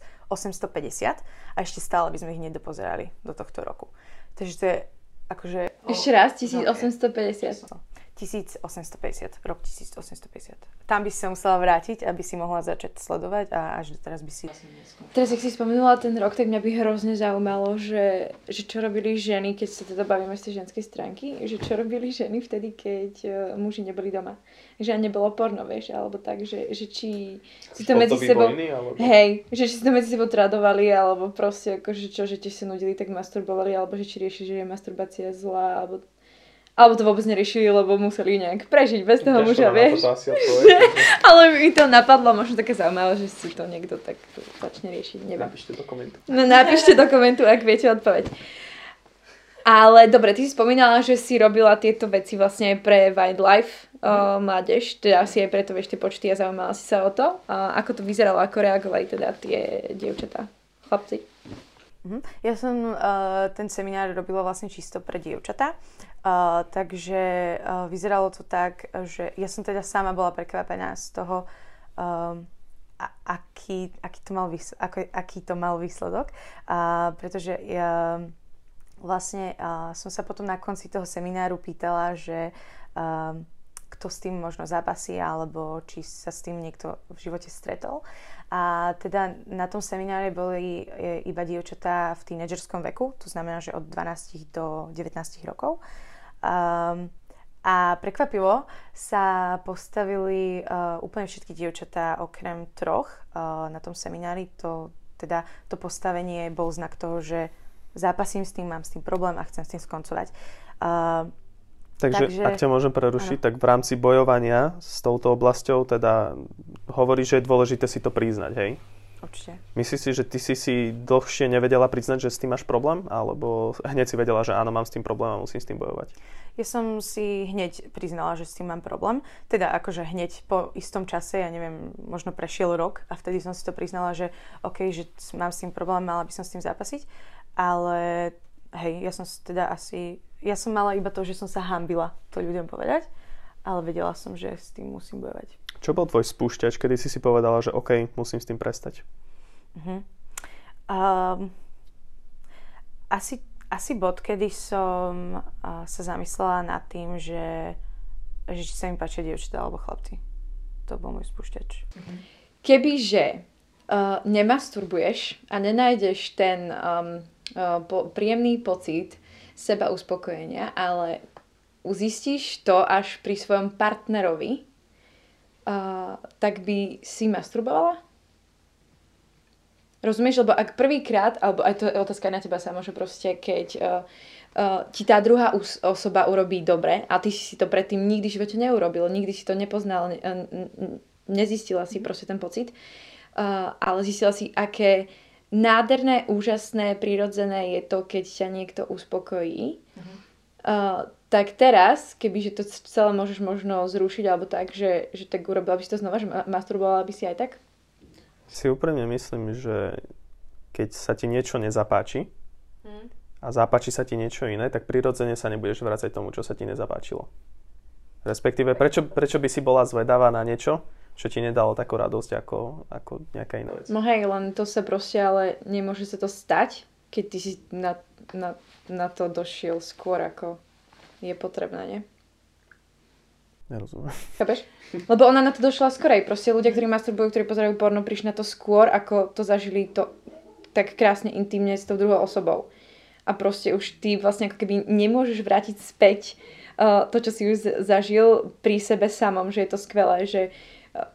a ešte stále by sme ich nedopozerali do tohto roku. Takže to je akože... Ešte raz, 1850. No, 1850, rok 1850. Tam by si sa musela vrátiť, aby si mohla začať sledovať a až teraz by si... Teraz, ak si spomenula ten rok, tak mňa by hrozne zaujímalo, že, že čo robili ženy, keď sa teda bavíme z tej ženskej stránky, že čo robili ženy vtedy, keď uh, muži neboli doma. Že nebolo porno, vieš, alebo tak, že, že či si to medzi sebou... Vojny, alebo... Hej, že či si to medzi sebou tradovali, alebo proste akože čo, že ti sa nudili, tak masturbovali, alebo že či riešili, že je masturbácia zlá, alebo alebo to vôbec neriešili, lebo museli nejak prežiť bez toho muža, vieš. Ale mi to napadlo, možno také zaujímavé, že si to niekto tak začne riešiť, neviem. Napíšte do komentu. No napíšte do komentu, ak viete odpoveď. Ale dobre, ty si spomínala, že si robila tieto veci vlastne pre Wildlife uh, mládež, teda asi aj preto vieš tie počty a zaujímala si sa o to. A ako to vyzeralo, ako reagovali teda tie dievčatá, chlapci? Uh-huh. Ja som uh, ten seminár robila vlastne čisto pre dievčatá, uh, takže uh, vyzeralo to tak, že ja som teda sama bola prekvapená z toho, um, a, aký, aký, to mal výsledok, ako, aký to mal výsledok, uh, pretože ja vlastne uh, som sa potom na konci toho semináru pýtala, že uh, kto s tým možno zápasí, alebo či sa s tým niekto v živote stretol. A teda na tom semináre boli e, iba dievčatá v tínedžerskom veku, to znamená, že od 12 do 19 rokov. Um, a prekvapivo sa postavili uh, úplne všetky dievčatá okrem troch uh, na tom seminári. To, teda to postavenie bol znak toho, že zápasím s tým, mám s tým problém a chcem s tým skoncovať. Uh, Takže, Takže ak ťa môžem prerušiť, ano. tak v rámci bojovania s touto oblasťou teda hovorí, že je dôležité si to priznať, hej? Určite. Myslíš si, že ty si si dlhšie nevedela priznať, že s tým máš problém? Alebo hneď si vedela, že áno, mám s tým problém a musím s tým bojovať? Ja som si hneď priznala, že s tým mám problém. Teda akože hneď po istom čase, ja neviem, možno prešiel rok a vtedy som si to priznala, že OK, že mám s tým problém, mala by som s tým zapasiť. Ale hej, ja som teda asi, ja som mala iba to, že som sa hambila to ľuďom povedať, ale vedela som, že s tým musím bojovať. Čo bol tvoj spúšťač, kedy si si povedala, že OK, musím s tým prestať? Uh-huh. Um, asi, asi bod, kedy som uh, sa zamyslela nad tým, že, že či sa mi páčia dievčatá alebo chlapci. To bol môj spúšťač. Uh-huh. Kebyže uh, nemasturbuješ a nenájdeš ten um, uh, po, príjemný pocit seba uspokojenia, ale zistíš to až pri svojom partnerovi, uh, tak by si masturbovala? Rozumieš? Lebo ak prvýkrát, alebo aj to je otázka na teba sama, že proste keď uh, uh, ti tá druhá osoba urobí dobre a ty si to predtým nikdy v živote neurobil, nikdy si to nepoznal, ne, nezistila si proste ten pocit, uh, ale zistila si, aké nádherné, úžasné, prirodzené je to, keď ťa niekto uspokojí. Uh-huh. Uh, tak teraz, kebyže to celé môžeš možno zrušiť alebo tak, že, že tak urobila by si to znova, že masturbovala by si aj tak? Si úprimne myslím, že keď sa ti niečo nezapáči hmm. a zapáči sa ti niečo iné, tak prirodzene sa nebudeš vrácať tomu, čo sa ti nezapáčilo. Respektíve, prečo, prečo by si bola zvedavá na niečo, čo ti nedalo takú radosť ako, ako nejaká iná vec. No hej, len to sa proste, ale nemôže sa to stať, keď ty si na, na, na to došiel skôr ako je potrebné, nie? Nerozumiem. Chápeš? Lebo ona na to došla skorej. Proste ľudia, ktorí masturbujú, ktorí pozerajú porno, prišli na to skôr, ako to zažili to tak krásne intimne s tou druhou osobou. A proste už ty vlastne ako keby nemôžeš vrátiť späť uh, to, čo si už zažil pri sebe samom, že je to skvelé, že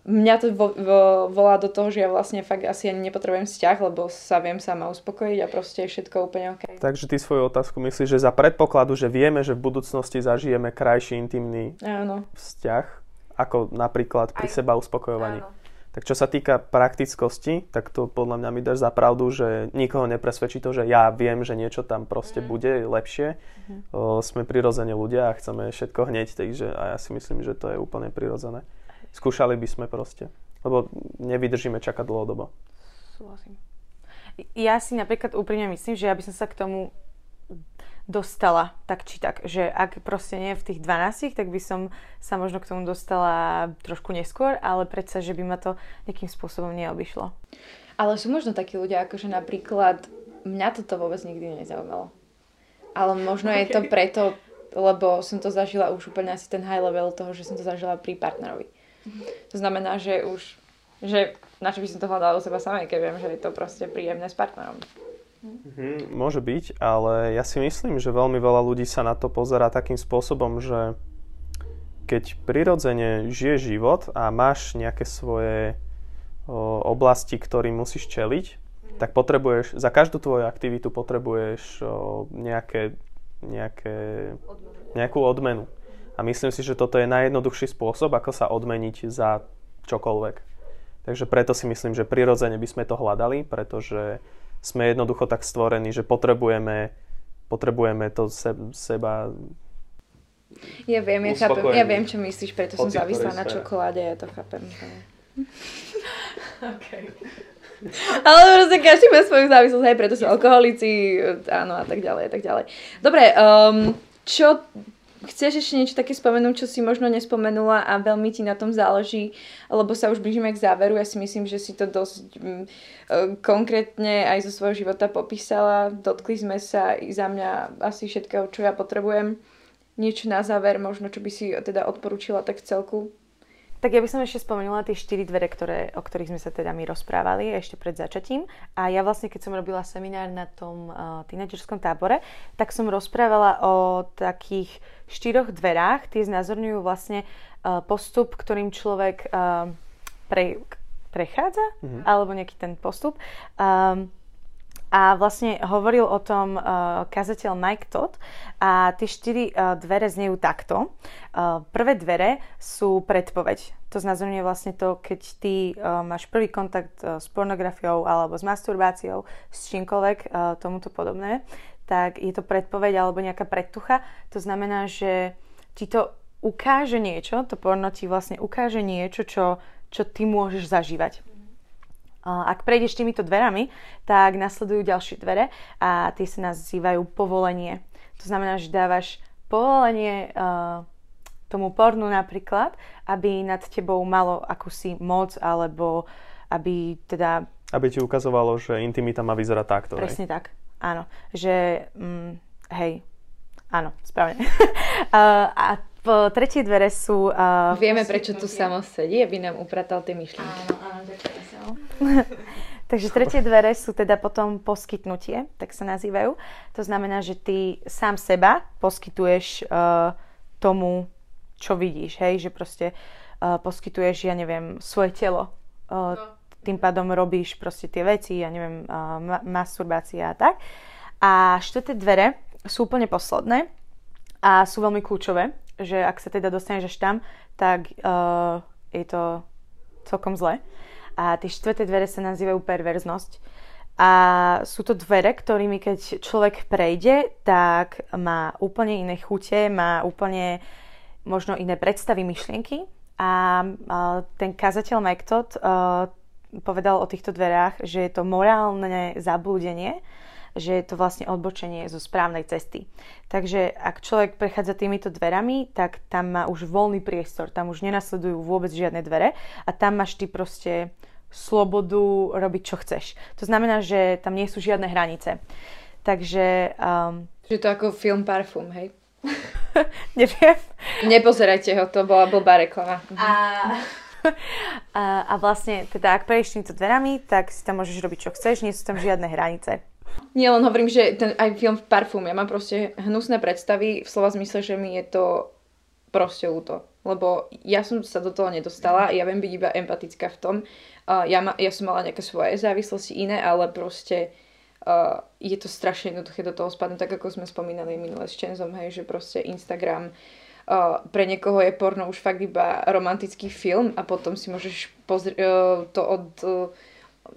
mňa to vo, vo, volá do toho, že ja vlastne fakt asi ani nepotrebujem vzťah, lebo sa viem sama uspokojiť a proste je všetko úplne OK. Takže ty svoju otázku myslíš, že za predpokladu, že vieme, že v budúcnosti zažijeme krajší intimný Áno. vzťah, ako napríklad pri Aj. seba uspokojovaní. Áno. Tak čo sa týka praktickosti, tak to podľa mňa mi dáš za pravdu, že nikoho nepresvedčí to, že ja viem, že niečo tam proste mm. bude lepšie. Mm. O, sme prirodzene ľudia a chceme všetko hneď, takže a ja si myslím, že to je úplne prirodzené. Skúšali by sme proste. Lebo nevydržíme čakať dlhodobo. Súhlasím. Ja si napríklad úprimne myslím, že ja by som sa k tomu dostala tak či tak, že ak proste nie v tých 12, tak by som sa možno k tomu dostala trošku neskôr, ale predsa, že by ma to nejakým spôsobom neobyšlo. Ale sú možno takí ľudia, akože napríklad mňa toto vôbec nikdy nezaujímalo. Ale možno okay. je to preto, lebo som to zažila už úplne asi ten high level toho, že som to zažila pri partnerovi. To znamená, že už, že na čo by som to hľadala u seba samej, keď viem, že je to proste príjemné s partnerom. Mm, môže byť, ale ja si myslím, že veľmi veľa ľudí sa na to pozera takým spôsobom, že keď prirodzene žije život a máš nejaké svoje o, oblasti, ktorým musíš čeliť, tak potrebuješ, za každú tvoju aktivitu potrebuješ o, nejaké, nejaké, nejakú odmenu. A myslím si, že toto je najjednoduchší spôsob, ako sa odmeniť za čokoľvek. Takže preto si myslím, že prirodzene by sme to hľadali, pretože sme jednoducho tak stvorení, že potrebujeme, potrebujeme to se, seba ja viem, ja, chápem, ja viem, čo myslíš, preto som závislá na čokoláde, ja to chápem. okay. Ale proste každý má svoju závislosť, aj preto sú alkoholici, áno a tak ďalej a tak ďalej. Dobre, um, čo Chceš ešte niečo také spomenúť, čo si možno nespomenula a veľmi ti na tom záleží, lebo sa už blížime k záveru. Ja si myslím, že si to dosť mm, e, konkrétne aj zo svojho života popísala. Dotkli sme sa i za mňa asi všetkého, čo ja potrebujem. Niečo na záver, možno čo by si teda odporúčila tak v celku. Tak ja by som ešte spomenula tie štyri dvere, ktoré, o ktorých sme sa teda my rozprávali ešte pred začatím. A ja vlastne, keď som robila seminár na tom uh, tínedžerskom tábore, tak som rozprávala o takých štyroch dverách. Tie znázorňujú vlastne uh, postup, ktorým človek uh, pre, prechádza, mm-hmm. alebo nejaký ten postup. Um, a vlastne hovoril o tom uh, kazateľ Mike Todd a tie štyri uh, dvere znejú takto. Uh, prvé dvere sú predpoveď. To znamená vlastne to, keď ty uh, máš prvý kontakt uh, s pornografiou alebo s masturbáciou, s čímkoľvek uh, tomuto podobné, tak je to predpoveď alebo nejaká predtucha. To znamená, že ti to ukáže niečo, to porno ti vlastne ukáže niečo, čo, čo ty môžeš zažívať. Ak prejdeš týmito dverami, tak nasledujú ďalšie dvere a tie sa nazývajú povolenie. To znamená, že dávaš povolenie uh, tomu pornu napríklad, aby nad tebou malo akúsi moc alebo aby teda... Aby ti ukazovalo, že intimita má vyzerať takto. Presne hej. tak, áno. Že, mm, hej, áno, správne. uh, a po tretie dvere sú... Uh, Vieme, prečo tu samo sedí, aby nám upratal tie myšlienky. Áno, áno, Takže tretie dvere sú teda potom poskytnutie, tak sa nazývajú. To znamená, že ty sám seba poskytuješ uh, tomu, čo vidíš, hej, že proste uh, poskytuješ, ja neviem, svoje telo. Uh, tým pádom robíš proste tie veci, ja neviem, uh, ma- masturbácia a tak. A štvrté dvere sú úplne posledné a sú veľmi kľúčové že ak sa teda dostaneš až tam, tak uh, je to celkom zle. A tie štvrté dvere sa nazývajú perverznosť. A sú to dvere, ktorými keď človek prejde, tak má úplne iné chute, má úplne možno iné predstavy, myšlienky. A uh, ten kazateľ Mike Todd uh, povedal o týchto dverách, že je to morálne zablúdenie, že je to vlastne odbočenie zo správnej cesty. Takže ak človek prechádza týmito dverami, tak tam má už voľný priestor, tam už nenasledujú vôbec žiadne dvere a tam máš ty proste slobodu robiť, čo chceš. To znamená, že tam nie sú žiadne hranice. Takže... Um, že to ako film Parfum, hej? Neviem. Nepozerajte ho, to bola blbá reklama. A, a, a vlastne, teda ak prejdeš týmito dverami, tak si tam môžeš robiť, čo chceš, nie sú tam žiadne hranice. Nie, len hovorím, že ten aj film Parfum, ja mám proste hnusné predstavy v slova zmysle, že mi je to proste úto. Lebo ja som sa do toho nedostala, ja viem byť iba empatická v tom. Uh, ja, ma, ja som mala nejaké svoje závislosti iné, ale proste uh, je to strašne jednoduché do toho spadnúť, tak ako sme spomínali minule s Čenzom, hej, že proste Instagram uh, pre niekoho je porno už fakt iba romantický film a potom si môžeš pozrieť uh, to od... Uh,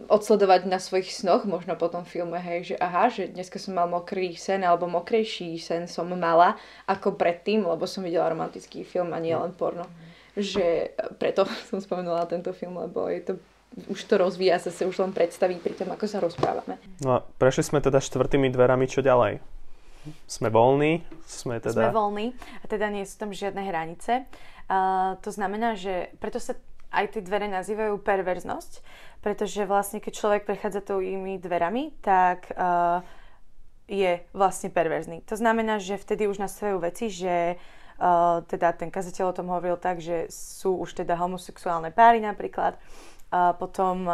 odsledovať na svojich snoch, možno po tom filme, hej, že aha, že dneska som mal mokrý sen alebo mokrejší sen som mala ako predtým, lebo som videla romantický film a nie len porno. Že preto som spomenula tento film, lebo je to už to rozvíja sa, sa už len predstaví pri tom, ako sa rozprávame. No a prešli sme teda štvrtými dverami, čo ďalej? Sme voľní? Sme teda... Sme voľní a teda nie sú tam žiadne hranice. Uh, to znamená, že preto sa aj tie dvere nazývajú perverznosť, pretože vlastne keď človek prechádza tými dverami, tak uh, je vlastne perverzný. To znamená, že vtedy už nastavujú veci, že uh, teda ten kazateľ o tom hovoril tak, že sú už teda homosexuálne páry napríklad, uh, potom um,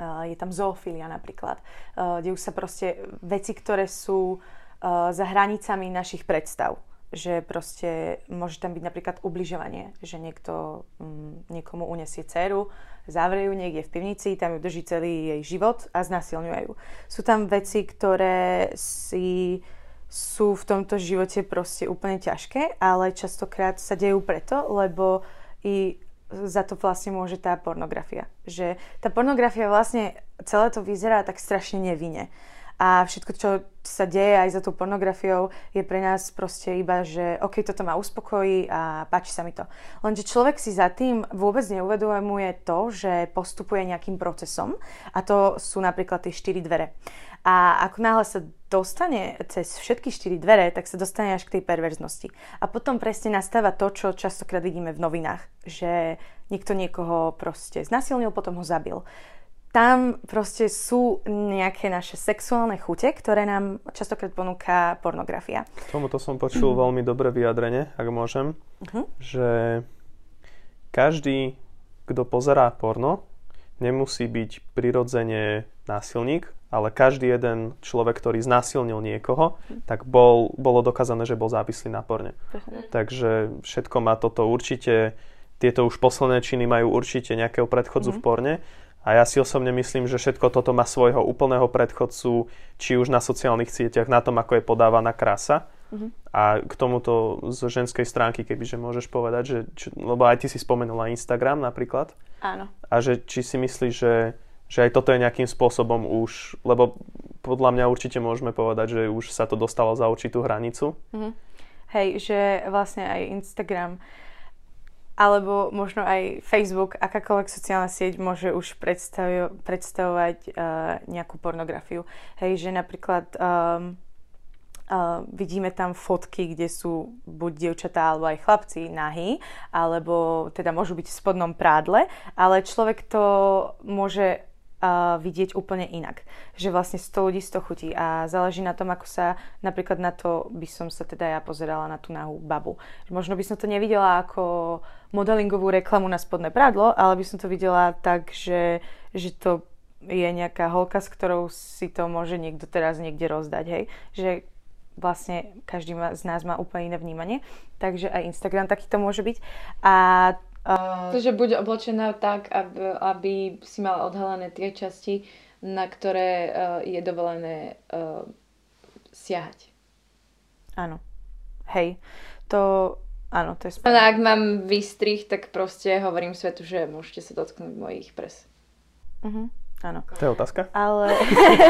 uh, je tam zoofilia napríklad, uh, dejú sa proste veci, ktoré sú uh, za hranicami našich predstav že proste môže tam byť napríklad ubližovanie, že niekto mm, niekomu unesie dceru, zavrie ju niekde v pivnici, tam ju drží celý jej život a znasilňujú. Sú tam veci, ktoré si sú v tomto živote proste úplne ťažké, ale častokrát sa dejú preto, lebo i za to vlastne môže tá pornografia. Že tá pornografia vlastne celé to vyzerá tak strašne nevinne a všetko, čo sa deje aj za tú pornografiou, je pre nás proste iba, že OK, toto ma uspokojí a páči sa mi to. Lenže človek si za tým vôbec neuvedomuje to, že postupuje nejakým procesom a to sú napríklad tie štyri dvere. A ako náhle sa dostane cez všetky štyri dvere, tak sa dostane až k tej perverznosti. A potom presne nastáva to, čo častokrát vidíme v novinách, že niekto niekoho proste znasilnil, potom ho zabil tam proste sú nejaké naše sexuálne chute, ktoré nám častokrát ponúka pornografia. K tomuto som počul veľmi dobré vyjadrenie, ak môžem, uh-huh. že každý, kto pozerá porno, nemusí byť prirodzene násilník, ale každý jeden človek, ktorý znásilnil niekoho, tak bol, bolo dokázané, že bol závislý na porne. Uh-huh. Takže všetko má toto určite, tieto už posledné činy majú určite nejakého predchodzu uh-huh. v porne A ja si osobne myslím, že všetko toto má svojho úplného predchodcu, či už na sociálnych sieťach, na tom, ako je podávaná krása. Uh-huh. A k tomuto z ženskej stránky, kebyže môžeš povedať, že, či, lebo aj ty si spomenula Instagram napríklad. Áno. A že či si myslíš, že, že aj toto je nejakým spôsobom už, lebo podľa mňa určite môžeme povedať, že už sa to dostalo za určitú hranicu. Uh-huh. Hej, že vlastne aj Instagram alebo možno aj Facebook, akákoľvek sociálna sieť môže už predstav- predstavovať uh, nejakú pornografiu. Hej, že napríklad um, uh, vidíme tam fotky, kde sú buď dievčatá alebo aj chlapci nahý, alebo teda môžu byť v spodnom prádle, ale človek to môže uh, vidieť úplne inak. Že vlastne 100 ľudí 100 chutí a záleží na tom, ako sa, napríklad na to by som sa teda ja pozerala na tú nahú babu. Možno by som to nevidela ako modelingovú reklamu na spodné prádlo, ale by som to videla tak, že, že to je nejaká holka, s ktorou si to môže niekto teraz niekde rozdať, hej. Že vlastne každý z nás má úplne iné vnímanie, takže aj Instagram takýto môže byť. A Uh, Takže buď oblečená tak, aby, aby si mala odhalené tie časti, na ktoré uh, je dovolené uh, siahať. Áno. Hej. To, áno, to je správne. Ale ak mám vystrih, tak proste hovorím svetu, že môžete sa dotknúť mojich pres. Uh-huh. Áno. To je otázka? Ale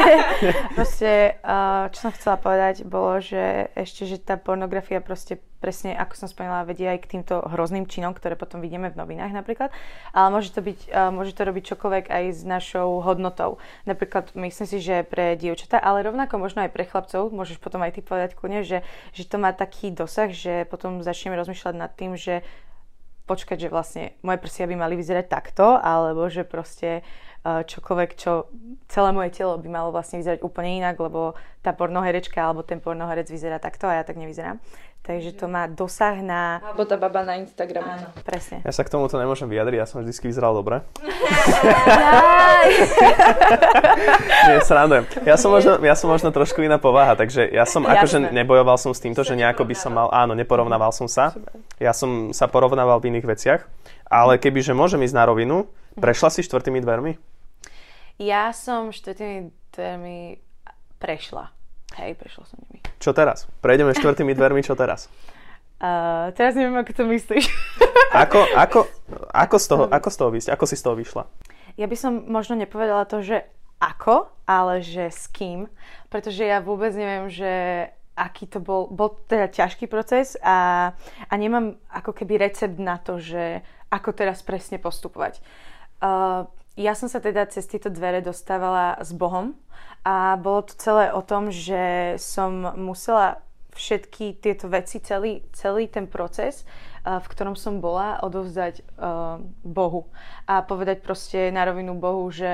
proste, čo som chcela povedať, bolo, že ešte, že tá pornografia proste presne, ako som spomínala, vedie aj k týmto hrozným činom, ktoré potom vidíme v novinách napríklad, ale môže to, byť, môže to robiť čokoľvek aj s našou hodnotou. Napríklad myslím si, že pre dievčatá, ale rovnako možno aj pre chlapcov, môžeš potom aj ty povedať kľudne, že, že to má taký dosah, že potom začneme rozmýšľať nad tým, že počkať, že vlastne moje prsia by mali vyzerať takto, alebo že proste čokoľvek, čo celé moje telo by malo vlastne vyzerať úplne inak, lebo tá pornoherečka alebo ten pornoherec vyzerá takto a ja tak nevyzerám. Takže to má dosah na... Alebo tá baba na Instagram. Áno, presne. Ja sa k tomuto nemôžem vyjadriť, ja som vždy vyzeral dobre. Nie, srandujem. Ja som, možno, ja som možno trošku iná povaha, takže ja som Jasne. akože nebojoval som s týmto, že nejako by som mal... Áno, neporovnával som sa. Ja som sa porovnával v iných veciach. Ale kebyže môžem ísť na rovinu, prešla si štvrtými dvermi? Ja som štvrtými dvermi prešla. Hej, prešla som nimi. Čo teraz? Prejdeme štvrtými dvermi, čo teraz? Uh, teraz neviem, ako to myslíš. ako, ako, ako, z toho, ako z toho vysť? Ako si z toho vyšla? Ja by som možno nepovedala to, že ako, ale že s kým. Pretože ja vôbec neviem, že aký to bol, bol teda ťažký proces a, a nemám ako keby recept na to, že ako teraz presne postupovať. Uh, ja som sa teda cez tieto dvere dostávala s Bohom a bolo to celé o tom, že som musela všetky tieto veci, celý, celý ten proces, uh, v ktorom som bola, odovzdať uh, Bohu. A povedať proste na rovinu Bohu, že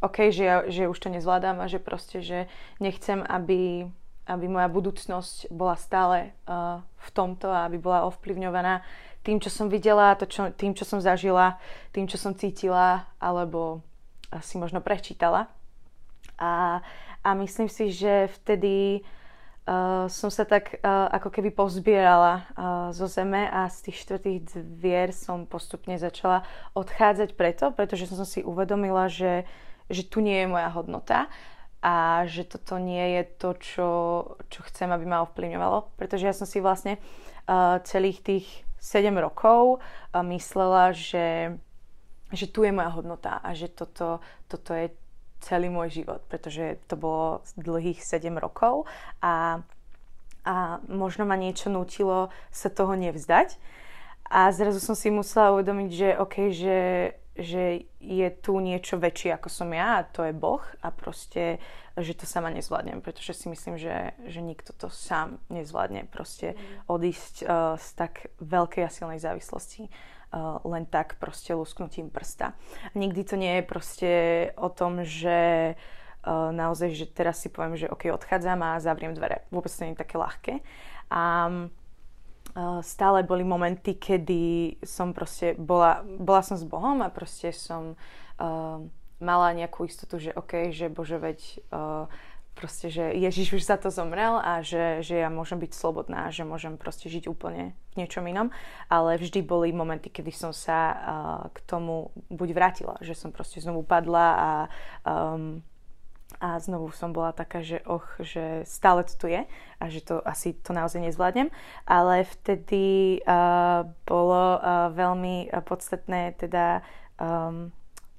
OK, že, ja, že už to nezvládam a že proste, že nechcem, aby, aby moja budúcnosť bola stále uh, v tomto a aby bola ovplyvňovaná tým, čo som videla, to, čo, tým, čo som zažila, tým, čo som cítila, alebo si možno prečítala. A, a myslím si, že vtedy uh, som sa tak uh, ako keby pozbierala uh, zo zeme a z tých štvrtých dvier som postupne začala odchádzať preto, pretože som si uvedomila, že, že tu nie je moja hodnota a že toto nie je to, čo, čo chcem, aby ma ovplyvňovalo. Pretože ja som si vlastne uh, celých tých 7 rokov myslela, že, že tu je moja hodnota a že toto, toto je celý môj život, pretože to bolo dlhých 7 rokov a, a možno ma niečo nutilo sa toho nevzdať. A zrazu som si musela uvedomiť, že OK, že, že je tu niečo väčšie ako som ja a to je Boh a proste že to sama nezvládnem, pretože si myslím, že, že nikto to sám nezvládne proste mm. odísť uh, z tak veľkej a silnej závislosti uh, len tak proste lusknutím prsta. Nikdy to nie je proste o tom, že uh, naozaj, že teraz si poviem, že ok, odchádzam a zavriem dvere. Vôbec to nie je také ľahké. A uh, stále boli momenty, kedy som proste bola, bola som s Bohom a proste som uh, mala nejakú istotu, že OK, že bože, veď uh, proste, že Ježiš už za to zomrel a že, že ja môžem byť slobodná, že môžem proste žiť úplne v niečom inom. Ale vždy boli momenty, kedy som sa uh, k tomu buď vrátila, že som proste znovu padla a, um, a znovu som bola taká, že och, že stále to tu je a že to asi to naozaj nezvládnem. Ale vtedy uh, bolo uh, veľmi podstatné teda um,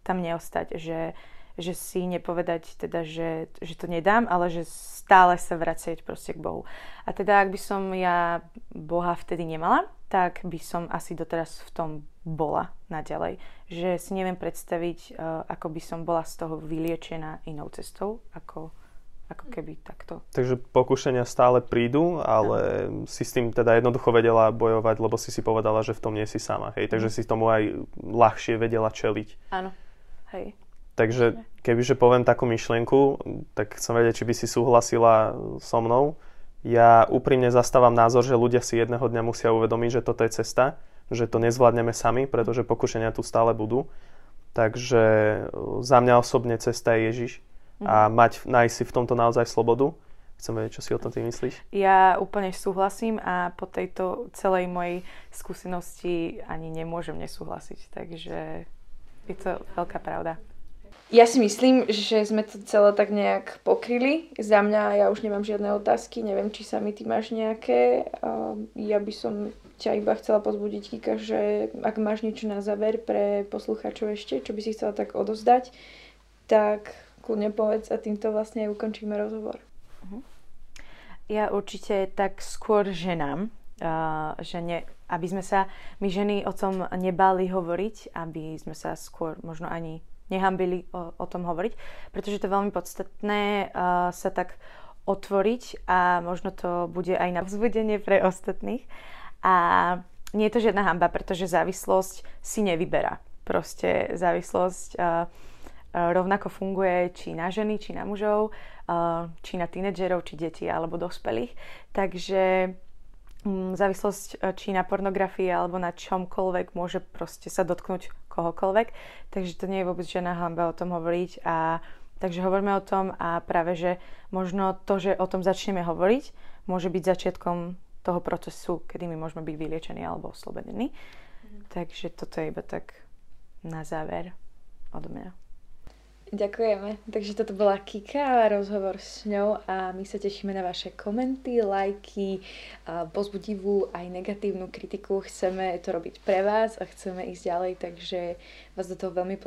tam neostať, že že si nepovedať teda, že, že to nedám, ale že stále sa vracieť proste k Bohu. A teda ak by som ja Boha vtedy nemala, tak by som asi doteraz v tom bola naďalej. Že si neviem predstaviť, uh, ako by som bola z toho vyliečená inou cestou, ako, ako keby takto. Takže pokušenia stále prídu, ale no. si s tým teda jednoducho vedela bojovať, lebo si si povedala, že v tom nie si sama. Hej? Takže mm. si tomu aj ľahšie vedela čeliť. Áno. Hej. Takže kebyže poviem takú myšlienku, tak chcem vedieť, či by si súhlasila so mnou. Ja úprimne zastávam názor, že ľudia si jedného dňa musia uvedomiť, že toto je cesta, že to nezvládneme sami, pretože pokušenia tu stále budú. Takže za mňa osobne cesta je Ježiš a mhm. mať, nájsť si v tomto naozaj slobodu. Chcem vedieť, čo si o tom ty myslíš? Ja úplne súhlasím a po tejto celej mojej skúsenosti ani nemôžem nesúhlasiť, takže je to veľká pravda. Ja si myslím, že sme to celé tak nejak pokryli. Za mňa ja už nemám žiadne otázky, neviem, či sa mi ty máš nejaké. Ja by som ťa iba chcela pozbudiť, Kika, že ak máš niečo na záver pre poslucháčov ešte, čo by si chcela tak odozdať, tak kľudne povedz a týmto vlastne ukončíme rozhovor. Mhm. Ja určite tak skôr ženám, že ne, aby sme sa my ženy o tom nebali hovoriť, aby sme sa skôr možno ani nehambili o, o tom hovoriť, pretože to je veľmi podstatné uh, sa tak otvoriť a možno to bude aj na vzbudenie pre ostatných. A nie je to žiadna hamba, pretože závislosť si nevyberá. Proste závislosť uh, rovnako funguje či na ženy, či na mužov, uh, či na tínedžerov, či deti alebo dospelých. Takže um, závislosť či na pornografii alebo na čomkoľvek môže proste sa dotknúť kohokoľvek, takže to nie je vôbec žiadna hamba o tom hovoriť a takže hovoríme o tom a práve, že možno to, že o tom začneme hovoriť, môže byť začiatkom toho procesu, kedy my môžeme byť vyliečení alebo oslobodení. Mm. Takže toto je iba tak na záver od mňa. Ďakujeme. Takže toto bola Kika a rozhovor s ňou a my sa tešíme na vaše komenty, lajky, pozbudivú aj negatívnu kritiku. Chceme to robiť pre vás a chceme ísť ďalej, takže vás do toho veľmi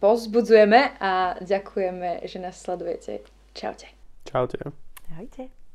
pozbudzujeme a ďakujeme, že nás sledujete. Čaute. Čaute. Ahojte.